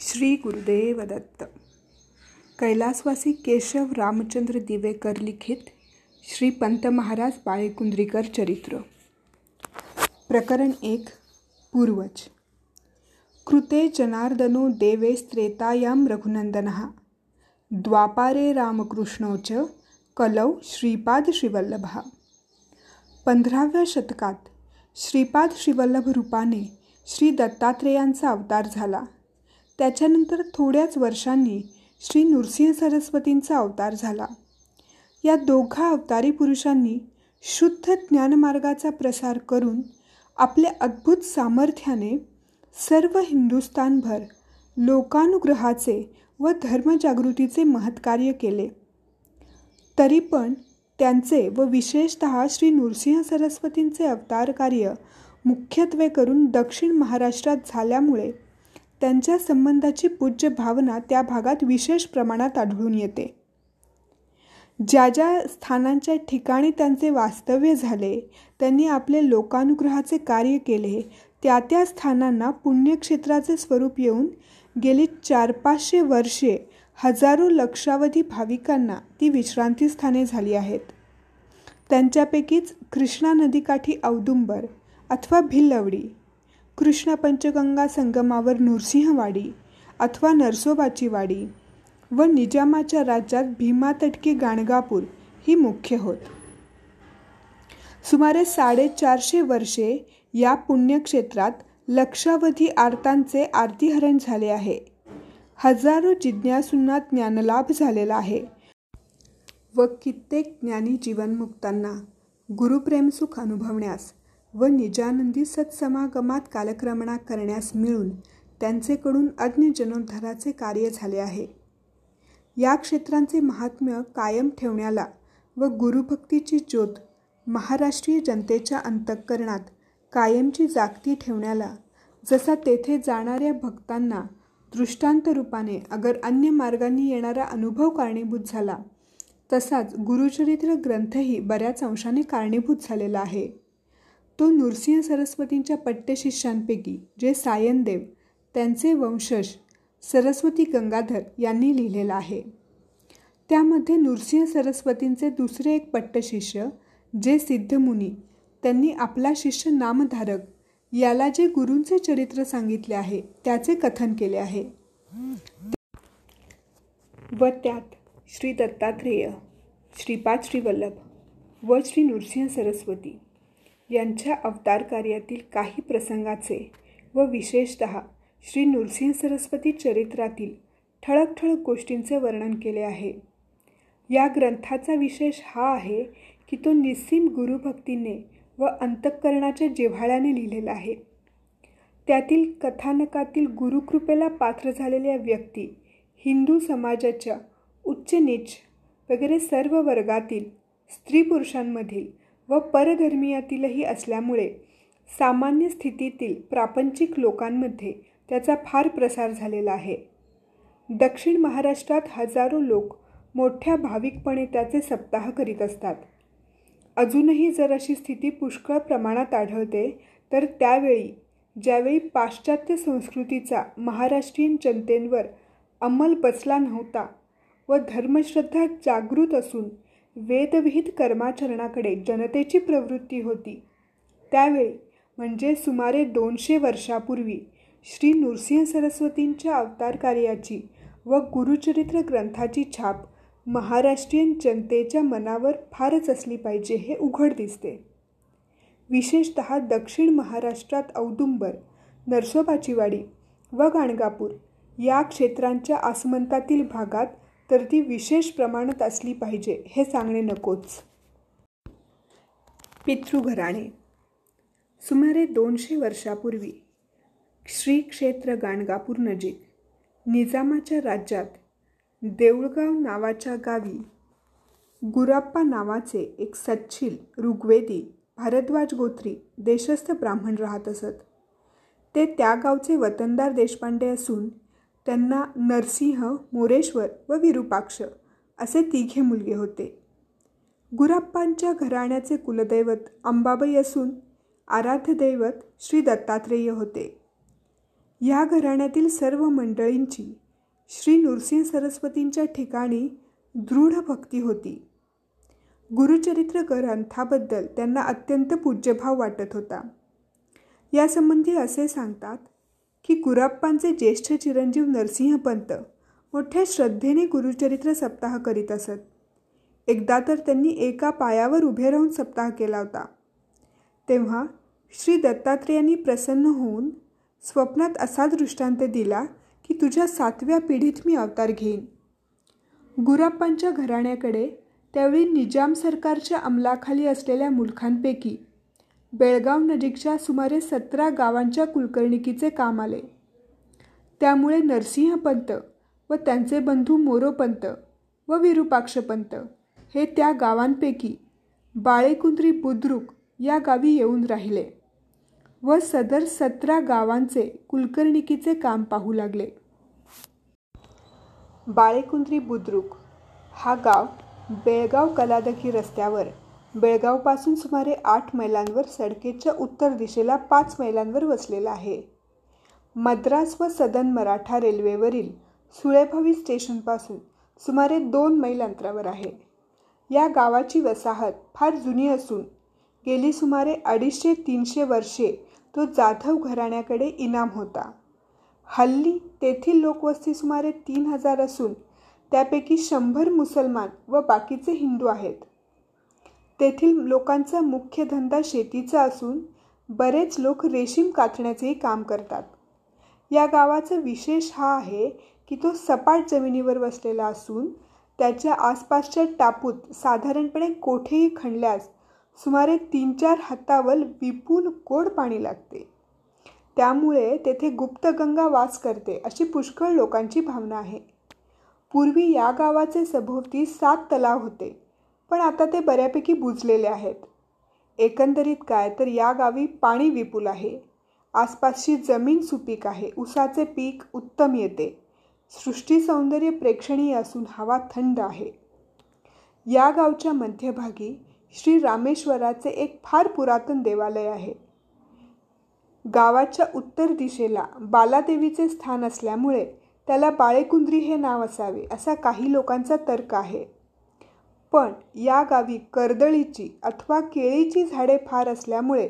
श्री गुरुदेव दत्त. कैलासवासी केशव रामचंद्र दिवेकर लिखित श्री पंत महाराज बाळेकुंद्रीकर चरित्र. प्रकरण एक पूर्वज. कृते जनार्दनो देवे स्त्रेतायां रघुनंदनः द्वापारे रामकृष्णोच कलौ श्रीपाद श्रीवल्लभः. पंधराव्या शतकात श्रीपाद श्रीवल्लभ रूपाने श्री दत्तात्रेयांचा अवतार झाला. त्याच्यानंतर थोड्याच वर्षांनी श्री नृसिंह सरस्वतींचा अवतार झाला. या दोघा अवतारी पुरुषांनी शुद्ध ज्ञानमार्गाचा प्रसार करून आपल्या अद्भुत सामर्थ्याने सर्व हिंदुस्थानभर लोकानुग्रहाचे व धर्मजागृतीचे महत्कार्य केले. तरी पण त्यांचे व विशेषत श्री नृसिंह सरस्वतींचे अवतार कार्य मुख्यत्वे करून दक्षिण महाराष्ट्रात झाल्यामुळे त्यांच्या संबंधाची पूज्य भावना त्या भागात विशेष प्रमाणात आढळून येते. ज्या ज्या स्थानांच्या ठिकाणी त्यांचे वास्तव्य झाले त्यांनी आपले लोकानुग्रहाचे कार्य केले त्या त्या स्थानांना पुण्यक्षेत्राचे स्वरूप येऊन गेली चार पाचशे वर्षे हजारो लक्षावधी भाविकांना ती विश्रांतीस्थाने झाली आहेत. त्यांच्यापैकीच कृष्णा नदीकाठी औदुंबर अथवा भिल्लवडी कृष्ण पंचगंगा संगमावर नृसिंहवाडी अथवा नरसोबाची वाडी व निजामाच्या राज्यात भीमातटकी गाणगापूर ही मुख्य होत. सुमारे साडेचारशे वर्षे या पुण्यक्षेत्रात लक्षावधी आरतांचे आरतीहरण झाले आहे. हजारो जिज्ञासूंना ज्ञानलाभ झालेला आहे. व कित्येक ज्ञानी जीवनमुक्तांना गुरुप्रेमसुख अनुभवण्यास व निजानंदी सत्समागमात कालक्रमणा करण्यास मिळून त्यांचेकडून अज्ञ जनोद्धाराचे कार्य झाले आहे. या क्षेत्रांचे महात्म्य कायम ठेवण्याला व गुरुभक्तीची ज्योत महाराष्ट्रीय जनतेच्या अंतःकरणात कायमची जागती ठेवण्याला जसा तेथे जाणाऱ्या भक्तांना दृष्टांत रूपाने अगर अन्य मार्गांनी येणारा अनुभव कारणीभूत झाला तसाच गुरुचरित्र ग्रंथही बऱ्याच अंशाने कारणीभूत झालेला आहे. तो नृसिंह सरस्वतींच्या पट्टशिष्यांपैकी जे सायनदेव त्यांचे वंशज सरस्वती गंगाधर यांनी लिहिलेला आहे. त्यामध्ये नृसिंह सरस्वतींचे दुसरे एक पट्टशिष्य जे सिद्धमुनी त्यांनी आपला शिष्य नामधारक याला जे गुरूंचे चरित्र सांगितले आहे त्याचे कथन केले आहे. व त्यात श्री दत्तात्रेय श्रीपाद श्रीवल्लभ व श्री नृसिंह सरस्वती. यांच्या अवतार कार्यातील काही प्रसंगाचे व विशेषत श्री नृसिंह सरस्वती चरित्रातील ठळक ठळक गोष्टींचे वर्णन केले आहे. या ग्रंथाचा विशेष हा आहे की तो निस्सीम गुरुभक्तीने व अंतःकरणाच्या जिव्हाळ्याने लिहिलेला आहे. त्यातील कथानकातील गुरुकृपेला पात्र झालेल्या व्यक्ती हिंदू समाजाच्या उच्च नीच वगैरे सर्व वर्गातील स्त्री पुरुषांमधील व परधर्मीयातीलही असल्यामुळे सामान्य स्थितीतील प्रापंचिक लोकांमध्ये त्याचा फार प्रसार झालेला आहे. दक्षिण महाराष्ट्रात हजारो लोक मोठ्या भाविकपणे त्याचे सप्ताह करीत असतात. अजूनही जर अशी स्थिती पुष्कळ प्रमाणात आढळते तर त्यावेळी ज्यावेळी पाश्चात्य संस्कृतीचा महाराष्ट्रीयन जनतेंवर अंमल बसला नव्हता व धर्मश्रद्धा जागृत असून वेदविहित कर्माचरणाकडे जनतेची प्रवृत्ती होती. त्यावेळी म्हणजे सुमारे दोनशे वर्षापूर्वी श्री नृसिंह सरस्वतींच्या अवतार कार्याची व गुरुचरित्र ग्रंथाची छाप महाराष्ट्रीयन जनतेच्या मनावर फारच असली पाहिजे हे उघड दिसते. विशेषत दक्षिण महाराष्ट्रात औदुंबर नरसोबाचीवाडी व गाणगापूर या क्षेत्रांच्या आसमंतातील भागात तर ती विशेष प्रमाणात असली पाहिजे हे सांगणे नकोच. पितृघराणे सुमारे दोनशे वर्षापूर्वी श्री क्षेत्र गाणगापूर नजीक निजामाच्या राज्यात देऊळगाव नावाच्या गावी गुराप्पा नावाचे एक सच्छील ऋग्वेदी भारद्वाज गोत्री देशस्थ ब्राह्मण राहत असत. ते त्या गावचे वतनदार देशपांडे असून त्यांना नरसिंह मोरेश्वर व विरूपाक्ष असे तिघे मुलगे होते. गुराप्पांच्या घराण्याचे कुलदैवत अंबाबाई असून आराध्य दैवत श्री दत्तात्रेय होते. या घराण्यातील सर्व मंडळींची श्री नृसिंह सरस्वतींच्या ठिकाणी दृढ भक्ती होती. गुरुचरित्र ग्रंथाबद्दल त्यांना अत्यंत पूज्यभाव वाटत होता. यासंबंधी असे सांगतात की गुराप्पांचे ज्येष्ठ चिरंजीव नरसिंहपंत मोठ्या श्रद्धेने गुरुचरित्र सप्ताह करीत असत. एकदा तर त्यांनी एका पायावर उभे राहून सप्ताह केला होता. तेव्हा श्री दत्तात्रेयांनी प्रसन्न होऊन स्वप्नात असा दृष्टांत दिला की तुझ्या सातव्या पिढीत मी अवतार घेईन. गुराप्पांच्या घराण्याकडे त्यावेळी निजाम सरकारच्या अंमलाखाली असलेल्या मुलखांपैकी बेळगाव नजीकच्या सुमारे सतरा गावांच्या कुलकर्णिकीचे काम आले. त्यामुळे नरसिंहपंत व त्यांचे बंधू मोरोपंत व विरूपाक्षपंत हे त्या गावांपैकी बाळेकुंद्री बुद्रुक या गावी येऊन राहिले व सदर सतरा गावांचे कुलकर्णिकीचे काम पाहू लागले. बाळेकुंद्री बुद्रुक हा गाव बेळगाव कलादकी रस्त्यावर बेळगावपासून सुमारे आठ मैलांवर सडकेच्या उत्तर दिशेला पाच मैलांवर वसलेला आहे. मद्रास व सदन मराठा रेल्वेवरील सुळेभावी स्टेशनपासून सुमारे दोन मैल अंतरावर आहे. या गावाची वसाहत फार जुनी असून गेली सुमारे अडीचशे तीनशे वर्षे तो जाधव घराण्याकडे इनाम होता. हल्ली तेथील लोकवस्ती सुमारे तीन हजार असून त्यापैकी शंभर मुसलमान व बाकीचे हिंदू आहेत. तेथील लोकांचा मुख्य धंदा शेतीचा असून बरेच लोक रेशीम कातण्याचेही काम करतात. या गावाचा विशेष हा आहे की तो सपाट जमिनीवर वसलेला असून त्याच्या आसपासच्या टापूत साधारणपणे कोठेही खणल्यास सुमारे तीन चार हातावर विपुल गोड पाणी लागते. त्यामुळे तेथे गुप्तगंगा वास करते अशी पुष्कळ लोकांची भावना आहे. पूर्वी या गावाचे सभोवती सात तलाव होते. पण आता ते बऱ्यापैकी बुजलेले आहेत. एकंदरीत काय तर या गावी पाणी विपुल आहे. आसपासची जमीन सुपीक आहे. उसाचे पीक उत्तम येते. सृष्टी सौंदर्य प्रेक्षणीय असून हवा थंड आहे. या गावच्या मध्यभागी श्री रामेश्वराचे एक फार पुरातन देवालय आहे. गावाच्या उत्तर दिशेला बालादेवीचे स्थान असल्यामुळे त्याला बाळेकुंद्री हे नाव असावे असा काही लोकांचा तर्क आहे. पण या गावी कर्दळीची अथवा केळीची झाडे फार असल्यामुळे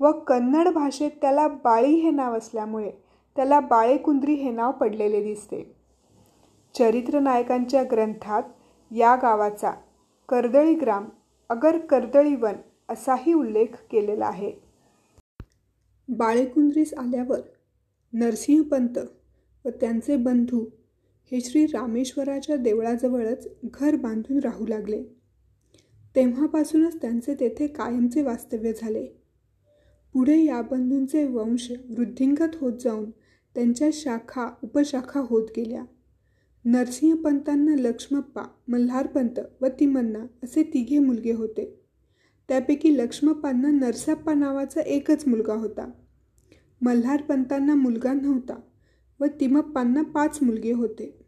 व कन्नड भाषेत त्याला बाळी हे नाव असल्यामुळे त्याला बाळेकुंद्री हे नाव पडलेले दिसते. चरित्र नायकांच्या ग्रंथात या गावाचा कर्दळी ग्राम अगर कर्दळीवन असाही उल्लेख केलेला आहे. बाळेकुंद्रीस आल्यावर नरसिंहपंत व त्यांचे बंधू हे श्री रामेश्वराच्या देवळाजवळच घर बांधून राहू लागले. तेव्हापासूनच त्यांचे तेथे कायमचे वास्तव्य झाले. पुढे या बंधूंचे वंश वृद्धिंगत होत जाऊन त्यांच्या शाखा उपशाखा होत गेल्या. नरसिंहपंतांना लक्ष्मप्पा मल्हारपंत व तिमन्ना असे तिघे मुलगे होते. त्यापैकी लक्ष्मप्पांना नरसप्पा नावाचा एकच मुलगा होता. मल्हारपंतांना मुलगा नव्हता व तिमप्पांना पाच मुलगे होते.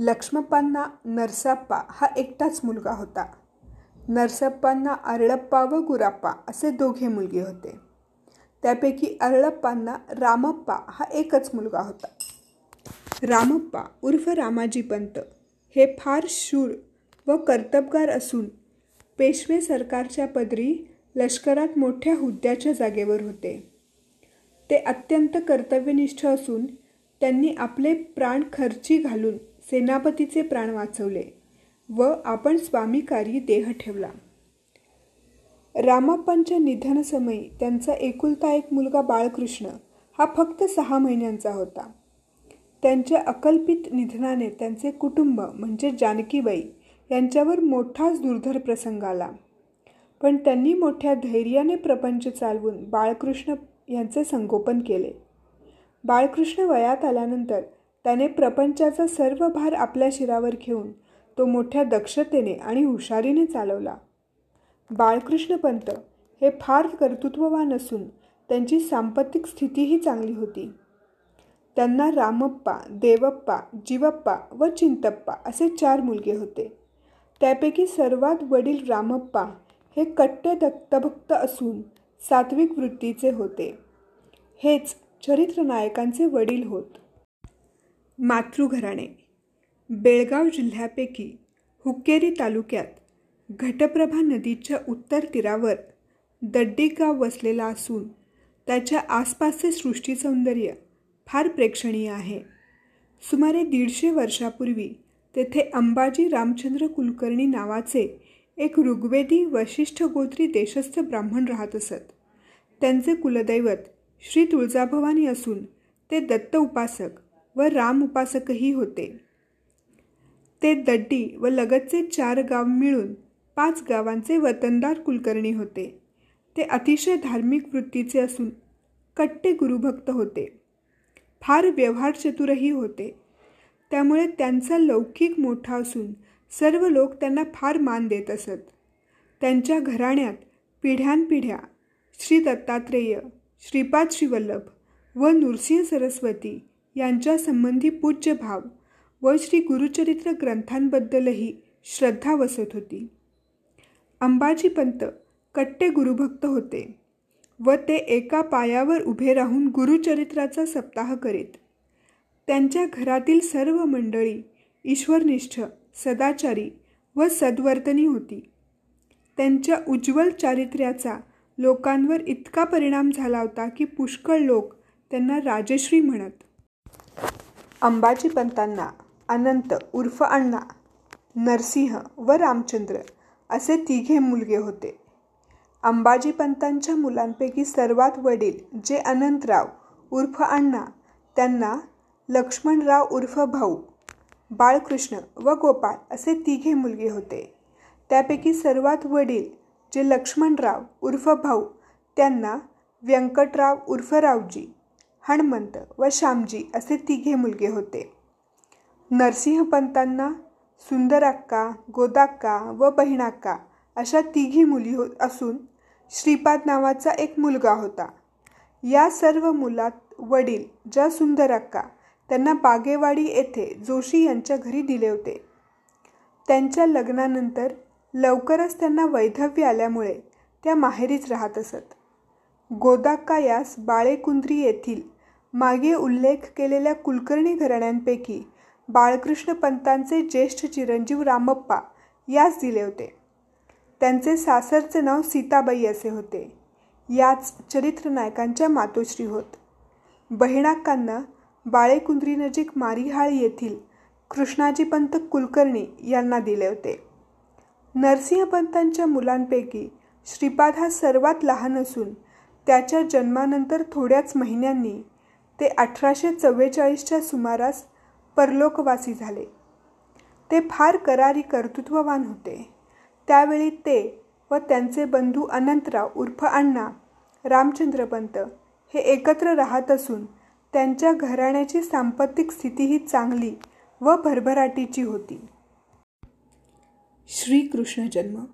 लक्ष्मप्पांना नरसप्पा हा एकटाच मुलगा होता. नरसप्पांना अरळप्पा व गुराप्पा असे दोघे मुलगे होते. त्यापैकी अरळप्पांना रामप्पा हा एकच मुलगा होता. रामप्पा उर्फ रामाजी पंत हे फार शूर व कर्तबगार असून पेशवे सरकारच्या पदरी लष्करात मोठ्या हुद्द्याच्या जागेवर होते. ते अत्यंत कर्तव्यनिष्ठ असून त्यांनी आपले प्राण खर्ची घालून सेनापतीचे प्राण वाचवले व आपण स्वामीकारी देह ठेवला. रामाप्पांच्या निधनसमयी त्यांचा एकुलता एक मुलगा बाळकृष्ण हा फक्त सहा महिन्यांचा होता. त्यांच्या अकल्पित निधनाने त्यांचे कुटुंब म्हणजे जानकीबाई यांच्यावर मोठाच दुर्धर प्रसंग आला. पण त्यांनी मोठ्या धैर्याने प्रपंच चालवून बाळकृष्ण यांचे संगोपन केले. बाळकृष्ण वयात आल्यानंतर त्याने प्रपंचाचा सर्व भार आपल्या शिरावर घेऊन तो मोठ्या दक्षतेने आणि हुशारीने चालवला. बाळकृष्णपंत हे फार कर्तृत्ववान असून त्यांची सांपत्तिक स्थितीही चांगली होती. त्यांना रामप्पा देवप्पा जीवप्पा व चिंतप्पा असे चार मुलगे होते. त्यापैकी सर्वात वडील रामप्पा हे कट्टे दत्तभक्त असून सात्विक वृत्तीचे होते. हेच चरित्रनायकांचे वडील होत. मातृघराणे. बेळगाव जिल्ह्यापैकी हुक्केरी तालुक्यात घटप्रभा नदीच्या उत्तर तीरावर दड्डी गाव वसलेला असून त्याच्या आसपासचे सृष्टीसौंदर्य फार प्रेक्षणीय आहे. सुमारे दीडशे वर्षापूर्वी तेथे अंबाजी रामचंद्र कुलकर्णी नावाचे एक ऋग्वेदी वशिष्ठ गोत्री देशस्थ ब्राह्मण राहत असत. त्यांचे कुलदैवत श्री तुळजाभवानी असून ते दत्त उपासक व राम उपासकही होते. ते दड्डी व लगतचे चार गाव मिळून पाच गावांचे वतनदार कुलकर्णी होते. ते अतिशय धार्मिक वृत्तीचे असून कट्टे गुरुभक्त होते. फार व्यवहार चतुरही होते. त्यामुळे त्यांचा लौकिक मोठा असून सर्व लोक त्यांना फार मान देत असत. त्यांच्या घराण्यात पिढ्यानपिढ्या श्री दत्तात्रेय श्रीपाद श्रीवल्लभ व नृसिंह सरस्वती यांच्या संबंधी पूज्य भाव व श्री गुरुचरित्र ग्रंथांबद्दलही श्रद्धा वसत होती. अंबाजी पंत कट्टे गुरुभक्त होते व ते एका पायावर उभे राहून गुरुचरित्राचा सप्ताह करीत. त्यांच्या घरातील सर्व मंडळी ईश्वरनिष्ठ सदाचारी व सद्वर्तनी होती. त्यांच्या उज्ज्वल चारित्र्याचा लोकांवर इतका परिणाम झाला होता की पुष्कळ लोक त्यांना राजश्री म्हणत अंबाजी पंतांना अनंत उर्फ अण्णा नरसिंह व रामचंद्र असे तिघे मुलगे होते. अंबाजी पंतांच्या मुलांपैकी सर्वात वडील जे अनंतराव उर्फ अण्णा त्यांना लक्ष्मणराव उर्फ भाऊ बाळकृष्ण व गोपाळ असे तिघे मुलगे होते. त्यापैकी सर्वात वडील जे लक्ष्मणराव उर्फ भाऊ त्यांना व्यंकटराव उर्फ रावजी हणमंत व श्यामजी असे तिघे मुलगे होते. नरसिंहपंतांना सुंदराक्का गोदाक्का व बहिणाक्का अशा तिघी मुली हो असून श्रीपाद नावाचा एक मुलगा होता. या सर्व मुलात वडील ज्या सुंदराक्का त्यांना बागेवाडी येथे जोशी यांच्या घरी दिले होते. त्यांच्या लग्नानंतर लवकरच त्यांना वैधव्य आल्यामुळे त्या माहेरीच राहत असत. गोदाक्का यास बाळेकुंद्री येथील मागे उल्लेख केलेल्या कुलकर्णी घराण्यांपैकी बाळकृष्ण पंतांचे ज्येष्ठ चिरंजीव रामप्पा यास दिले होते. त्यांचे सासरचे नाव सीताबाई असे होते. याच चरित्र नायकांच्या मातोश्री होत. बहिणाकांना बाळेकुंद्रीनजीक मारिहाळ येथील कृष्णाजीपंत कुलकर्णी यांना दिले होते. नरसिंहपंतांच्या मुलांपैकी श्रीपाद हा सर्वात लहान असून त्याच्या जन्मानंतर थोड्याच महिन्यांनी ते अठराशे चव्वेचाळीसच्या सुमारास परलोकवासी झाले. ते फार करारी कर्तृत्ववान होते. त्यावेळी ते व त्यांचे बंधू अनंतराव उर्फ अण्णा रामचंद्रपंत हे एकत्र राहत असून त्यांच्या घराण्याची सांपत्तिक स्थितीही चांगली व भरभराटीची होती. श्रीकृष्ण जन्म.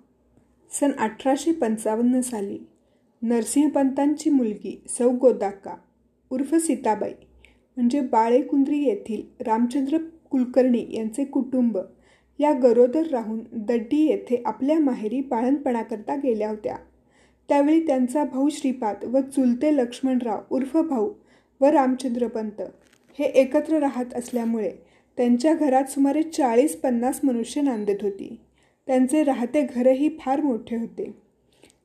सन अठराशे पंचावन्न साली नरसिंहपंतांची मुलगी सौ गोदाक्का उर्फ सीताबाई म्हणजे बाळेकुंद्री येथील रामचंद्र कुलकर्णी यांचे कुटुंब या गरोदर राहून दड्डी येथे आपल्या माहेरी बाळणपणाकरता गेल्या होत्या. त्यावेळी त्यांचा भाऊ श्रीपाद व चुलते लक्ष्मणराव उर्फ भाऊ व रामचंद्रपंत हे एकत्र राहत असल्यामुळे त्यांच्या घरात सुमारे चाळीस पन्नास मनुष्य नांदत होती. त्यांचे राहते घरही फार मोठे होते.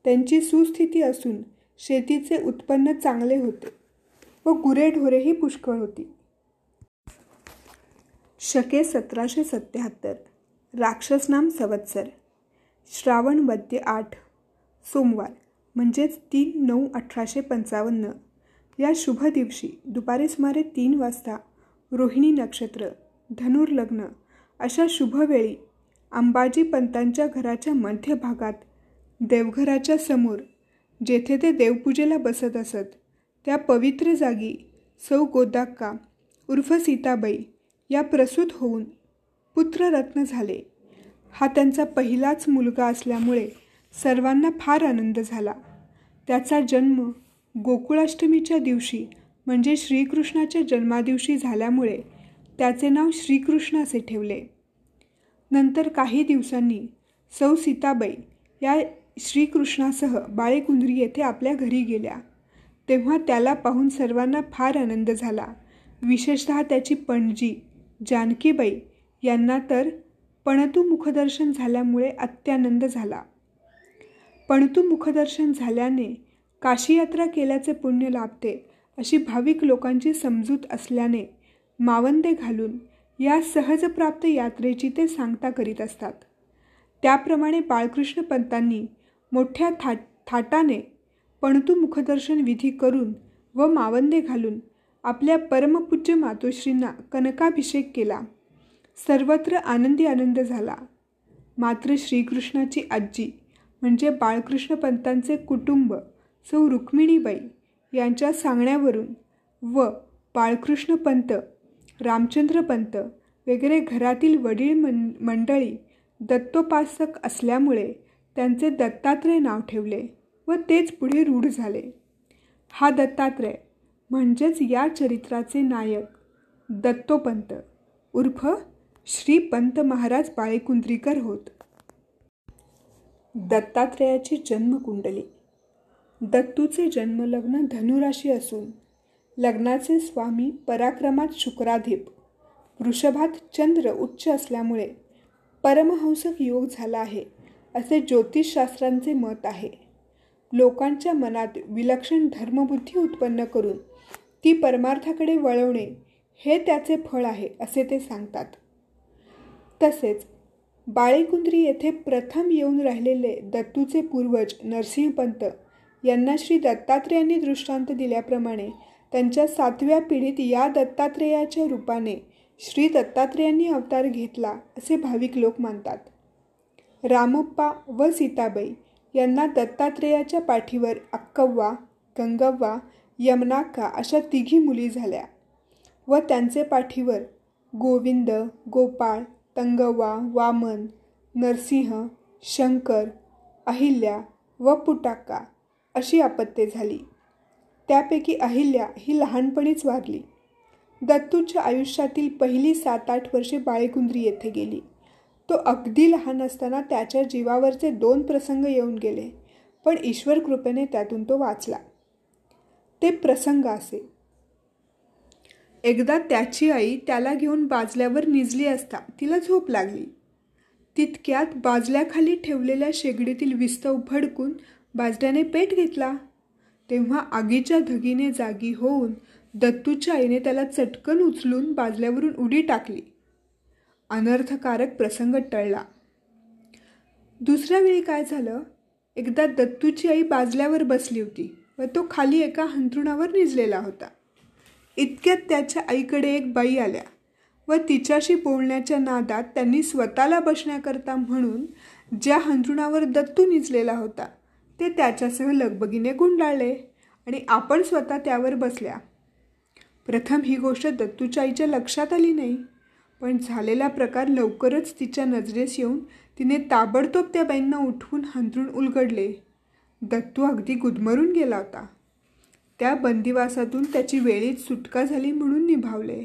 त्यांची सुस्थिती असून शेतीचे उत्पन्न चांगले होते. व गुरेढोरेही पुष्कळ होती. शके सतराशे सत्याहत्तर. राक्षसनाम संवत्सर. श्रावण मध्य आठ. सोमवार म्हणजेच तीन नऊ अठराशे पंचावन्न. या शुभ दिवशी दुपारी सुमारे तीन वाजता रोहिणी नक्षत्र धनुर्लग्न अशा शुभवेळी अंबाजी पंतांच्या घराच्या मध्यभागात देवघराच्या समोर जेथे ते देवपूजेला बसत असत त्या पवित्र जागी सौ गोदाक्का उर्फ सीताबाई या प्रसूत होऊन पुत्ररत्न झाले. हा त्यांचा पहिलाच मुलगा असल्यामुळे सर्वांना फार आनंद झाला. त्याचा जन्म गोकुळाष्टमीच्या दिवशी म्हणजे श्रीकृष्णाच्या जन्मादिवशी झाल्यामुळे त्याचे नाव श्रीकृष्ण असे ठेवले. नंतर काही दिवसांनी सौ सीताबाई या श्रीकृष्णासह बाळेकुंद्री येथे आपल्या घरी गेल्या. तेव्हा त्याला पाहून सर्वांना फार आनंद झाला. विशेषतः त्याची पणजी जानकीबाई यांना तर पणतू मुखदर्शन झाल्यामुळे अत्यानंद झाला. पणतू मुखदर्शन झाल्याने काशीयात्रा केल्याचे पुण्य लाभते अशी भाविक लोकांची समजूत असल्याने मावंदे घालून या सहजप्राप्त यात्रेची ते सांगता करीत असतात. त्याप्रमाणे बाळकृष्ण पंतांनी मोठ्या थाट थाटाने पणतू मुखदर्शन विधी करून व मावंदे घालून आपल्या परमपूज्य मातोश्रींना कनकाभिषेक केला. सर्वत्र आनंदी आनंद झाला. मात्र श्रीकृष्णाची आजी म्हणजे बाळकृष्ण पंतांचे कुटुंब सौ रुक्मिणीबाई यांच्या सांगण्यावरून व बाळकृष्ण पंत रामचंद्र पंत वगैरे घरातील वडील मं मंडळी दत्तोपासक असल्यामुळे त्यांचे दत्तात्रय नाव ठेवले. व तेच पुढे रूढ झाले. हा दत्तात्रय म्हणजेच या चरित्राचे नायक दत्तोपंत उर्फ श्रीपंत महाराज बाळेकुंद्रीकर होत. दत्तात्रयाची जन्मकुंडली. दत्तूचे जन्मलग्न धनुराशी असून लग्नाचे स्वामी पराक्रमात शुक्राधिप वृषभात चंद्र उच्च असल्यामुळे परमहंसक योग झाला आहे असे ज्योतिषशास्त्रांचे मत आहे. लोकांच्या मनात विलक्षण धर्मबुद्धी उत्पन्न करून ती परमार्थाकडे वळवणे हे त्याचे फळ आहे असे ते सांगतात. तसेच बाळेकुंद्री येथे प्रथम येऊन राहिलेले दत्तूचे पूर्वज नरसिंहपंत यांना श्री दत्तात्रेयांनी दृष्टांत दिल्याप्रमाणे त्यांच्या सातव्या पिढीत या दत्तात्रेयाच्या रूपाने श्री दत्तात्रेयांनी अवतार घेतला असे भाविक लोक मानतात. रामप्पा व सीताबाई यांना दत्तात्रेयाच्या पाठीवर अक्कव्वा गंगव्वा यमनाक्का अशा तिघी मुली झाल्या व त्यांचे पाठीवर गोविंद गोपाळ तंगव्वा वामन नरसिंह शंकर अहिल्या व पुटाक्का अशी आपत्ते झाली. त्यापैकी अहिल्या ही लहानपणीच वारली. दत्तूच्या आयुष्यातील पहिली सात आठ वर्षे बाळेकुंद्री येथे गेली. तो अगदी लहान असताना त्याच्या जीवावरचे दोन प्रसंग येऊन गेले पण ईश्वर कृपेने त्यातून तो वाचला. ते प्रसंग असे. एकदा त्याची आई त्याला घेऊन बाजल्यावर निजली असता तिला झोप लागली. तितक्यात बाजल्याखाली ठेवलेल्या शेगडीतील विस्तव भडकून बाजल्याने पेट घेतला. तेव्हा आगीच्या धगीने जागी होऊन दत्तूच्या आईने त्याला चटकन उचलून बाजल्यावरून उडी टाकली. अनर्थकारक प्रसंग टळला. दुसऱ्या वेळी काय झालं? एकदा दत्तूची आई बाजल्यावर बसली होती व तो खाली एका हंतरुणावर निजलेला होता. इतक्यात त्याच्या आईकडे एक बाई आल्या व तिच्याशी बोलण्याच्या नादात त्यांनी स्वतःला बसण्याकरता म्हणून ज्या हंतरुणावर दत्तू निजलेला होता ते त्याच्यासह लगबगीने गुंडाळले आणि आपण स्वतः त्यावर बसल्या. प्रथम ही गोष्ट दत्तूच्या आईच्या लक्षात आली नाही. पण झालेला प्रकार लवकरच तिच्या नजरेस येऊन तिने ताबडतोब त्या बाईंना उठवून हंतरून उलगडले. दत्तू अगदी गुदमरून गेला होता. त्या बंदिवासातून त्याची वेळीच सुटका झाली म्हणून निभावले.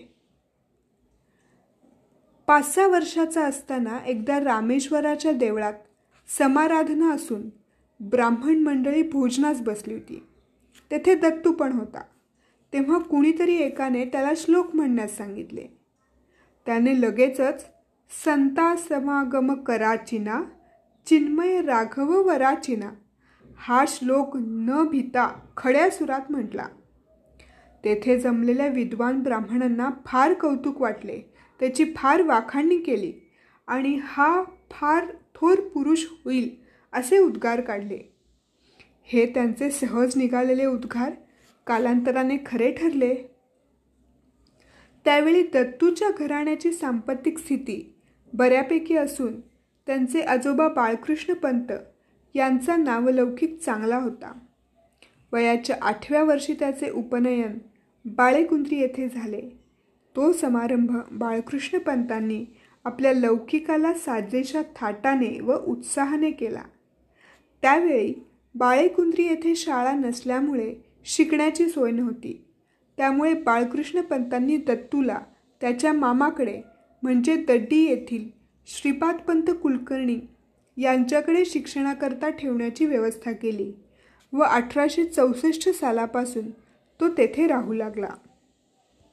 पाच सहा वर्षाचा असताना एकदा रामेश्वराच्या देवळात समाराधना असून ब्राह्मण मंडळी भोजनास बसली होती. तेथे दत्तू पण होता. तेव्हा कुणीतरी एकाने त्याला श्लोक म्हणण्यास सांगितले. त्याने लगेचच संता समागम कराचिना चिन्मय राघव वराचिना हा श्लोक न भिता खड्या सुरात म्हटला. तेथे जमलेल्या विद्वान ब्राह्मणांना फार कौतुक वाटले. त्याची फार वाखाणणी केली आणि हा फार थोर पुरुष होईल असे उद्गार काढले. हे त्यांचे सहज निघालेले उद्गार कालांतराने खरे ठरले. त्यावेळी दत्तूच्या घराण्याची सांपत्तिक स्थिती बऱ्यापैकी असून त्यांचे आजोबा बाळकृष्ण पंत यांचा नावलौकिक चांगला होता. वयाच्या आठव्या वर्षी त्याचे उपनयन बाळेकुंद्री येथे झाले. तो समारंभ बाळकृष्ण पंतांनी आपल्या लौकिकाला साजेशा थाटाने व उत्साहाने केला. त्यावेळी बाळेकुंद्री येथे शाळा नसल्यामुळे शिकण्याची सोय नव्हती. त्यामुळे बाळकृष्ण पंतांनी दत्तूला त्याच्या मामाकडे म्हणजे दड्डी येथील श्रीपादपंत कुलकर्णी यांच्याकडे शिक्षणाकरता ठेवण्याची व्यवस्था केली व अठराशे चौसष्ट सालापासून तो तेथे राहू लागला.